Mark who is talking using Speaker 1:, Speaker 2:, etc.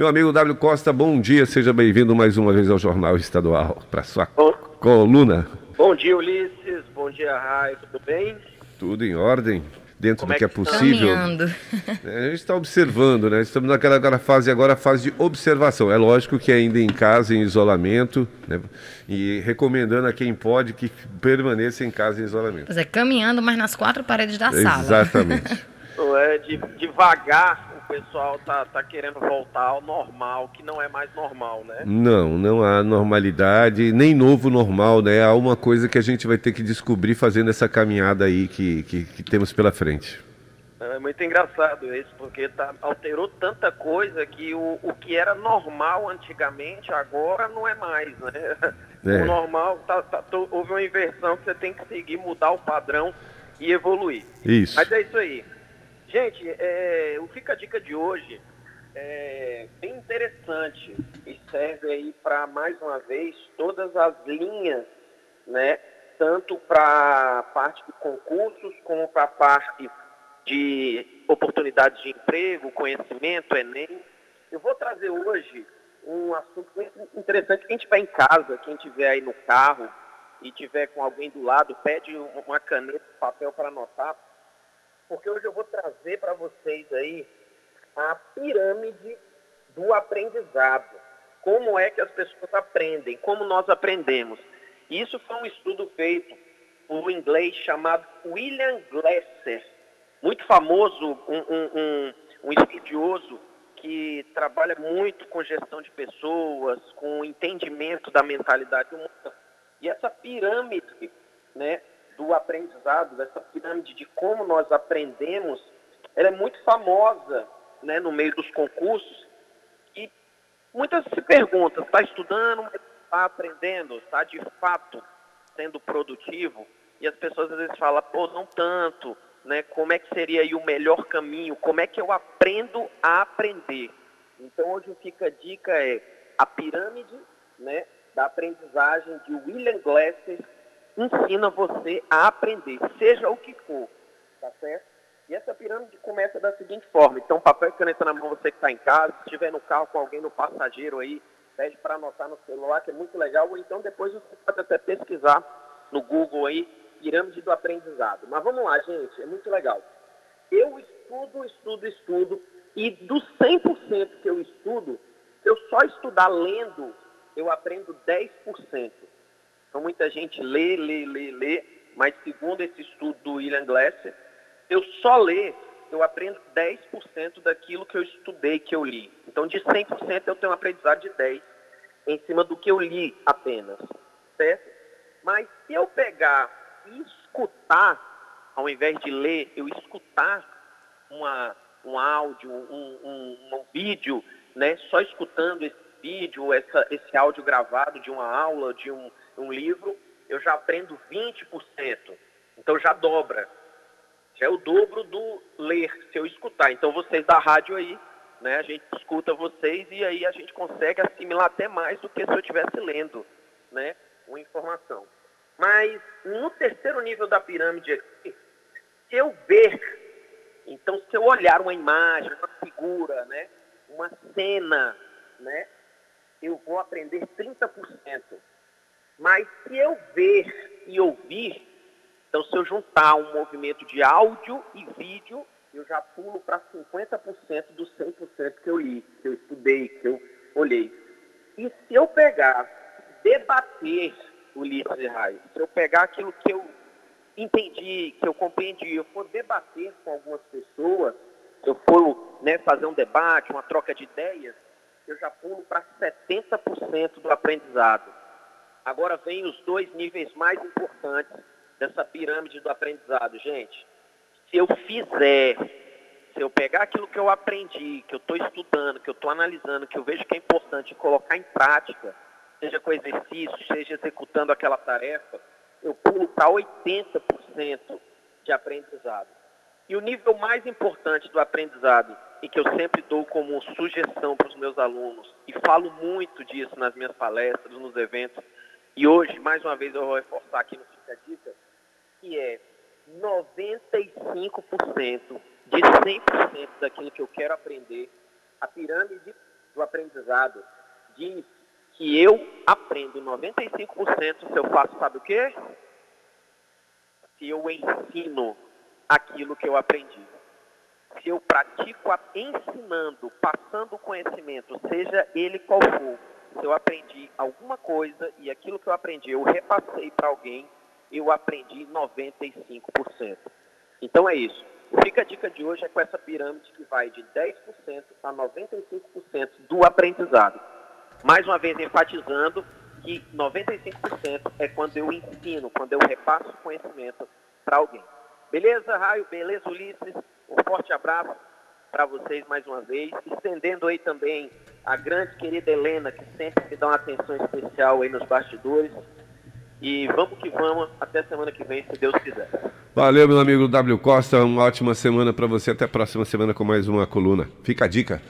Speaker 1: Meu amigo W Costa, bom dia, seja bem-vindo mais uma vez ao Jornal Estadual, para sua bom, coluna.
Speaker 2: Bom dia, Ulisses, bom dia, Rai, tudo bem?
Speaker 1: Tudo em ordem, dentro Como do que é, que é possível. Caminhando. É, a gente está observando, né? Estamos naquela fase agora, fase de observação. É lógico que ainda em casa, em isolamento, né? e recomendando a quem pode que permaneça em casa em isolamento.
Speaker 3: Pois é, caminhando, mas nas quatro paredes da sala.
Speaker 1: Exatamente.
Speaker 2: é, de, devagar pessoal tá, tá querendo voltar ao normal, que não é mais normal, né?
Speaker 1: Não, não há normalidade, nem novo normal, né? Há uma coisa que a gente vai ter que descobrir fazendo essa caminhada aí que, que, que temos pela frente.
Speaker 2: É muito engraçado isso, porque tá, alterou tanta coisa que o, o que era normal antigamente, agora não é mais, né? É. O normal, tá, tá, houve uma inversão que você tem que seguir, mudar o padrão e evoluir.
Speaker 1: Isso.
Speaker 2: Mas é isso aí. Gente, é, o Fica a Dica de hoje é bem interessante e serve aí para, mais uma vez, todas as linhas, né? Tanto para a parte de concursos, como para a parte de oportunidades de emprego, conhecimento, Enem. Eu vou trazer hoje um assunto muito interessante. Quem estiver em casa, quem estiver aí no carro e tiver com alguém do lado, pede uma caneta, papel para anotar porque hoje eu vou trazer para vocês aí a pirâmide do aprendizado. Como é que as pessoas aprendem, como nós aprendemos. Isso foi um estudo feito por um inglês chamado William Glasser, muito famoso, um, um, um, um estudioso que trabalha muito com gestão de pessoas, com entendimento da mentalidade humana. E essa pirâmide né, do aprendizado, dessa pirâmide de como nós aprendemos, ela é muito famosa né, no meio dos concursos. E muitas se perguntam, está estudando, está aprendendo, está de fato sendo produtivo? E as pessoas às vezes falam, pô, não tanto, né? Como é que seria aí o melhor caminho? Como é que eu aprendo a aprender? Então hoje fica a dica é a pirâmide, né, da aprendizagem de William Glasser ensina você a aprender, seja o que for, tá certo? E essa pirâmide começa da seguinte forma. Então, papel e caneta na mão, você que está em casa, se estiver no carro com alguém no passageiro aí, pede para anotar no celular, que é muito legal, ou então depois você pode até pesquisar no Google aí, pirâmide do aprendizado. Mas vamos lá, gente, é muito legal. Eu estudo, estudo, estudo, e dos 100% que eu estudo, se eu só estudar lendo, eu aprendo 10%. Então muita gente lê, lê, lê, lê, mas segundo esse estudo do William Glasser, eu só ler, eu aprendo 10% daquilo que eu estudei, que eu li. Então de 100% eu tenho um aprendizado de 10 em cima do que eu li apenas, certo? Mas se eu pegar e escutar, ao invés de ler, eu escutar uma, um áudio, um, um, um vídeo, né, só escutando esse vídeo, essa, esse áudio gravado de uma aula, de um, um livro, eu já aprendo 20%. Então já dobra. Já é o dobro do ler, se eu escutar. Então vocês da rádio aí, né, a gente escuta vocês e aí a gente consegue assimilar até mais do que se eu estivesse lendo, né, uma informação. Mas no terceiro nível da pirâmide aqui, se eu ver, então se eu olhar uma imagem, uma figura, né, uma cena, né, eu vou aprender 30%. Mas se eu ver e ouvir, então se eu juntar um movimento de áudio e vídeo, eu já pulo para 50% dos 100% que eu li, que eu estudei, que eu olhei. E se eu pegar, debater o livro de raiz, se eu pegar aquilo que eu entendi, que eu compreendi, eu for debater com algumas pessoas, se eu for né, fazer um debate, uma troca de ideias, eu já pulo para 70% do aprendizado. Agora vem os dois níveis mais importantes dessa pirâmide do aprendizado, gente. Se eu fizer, se eu pegar aquilo que eu aprendi, que eu estou estudando, que eu estou analisando, que eu vejo que é importante, colocar em prática, seja com exercício, seja executando aquela tarefa, eu pulo para 80% de aprendizado. E o nível mais importante do aprendizado e que eu sempre dou como sugestão para os meus alunos, e falo muito disso nas minhas palestras, nos eventos, e hoje, mais uma vez, eu vou reforçar aqui no Fica Dica, que é 95% de 100% daquilo que eu quero aprender, a pirâmide do aprendizado diz que eu aprendo 95% se eu faço, sabe o quê? Se eu ensino aquilo que eu aprendi. Se eu pratico ensinando, passando conhecimento, seja ele qual for, se eu aprendi alguma coisa e aquilo que eu aprendi eu repassei para alguém, eu aprendi 95%. Então é isso. O Fica a Dica de hoje é com essa pirâmide que vai de 10% a 95% do aprendizado. Mais uma vez enfatizando que 95% é quando eu ensino, quando eu repasso conhecimento para alguém. Beleza, Raio? Beleza, Ulisses? Um forte abraço para vocês mais uma vez. Estendendo aí também a grande querida Helena, que sempre me dá uma atenção especial aí nos bastidores. E vamos que vamos, até semana que vem, se Deus quiser.
Speaker 1: Valeu, meu amigo W Costa. Uma ótima semana para você. Até a próxima semana com mais uma coluna. Fica a dica.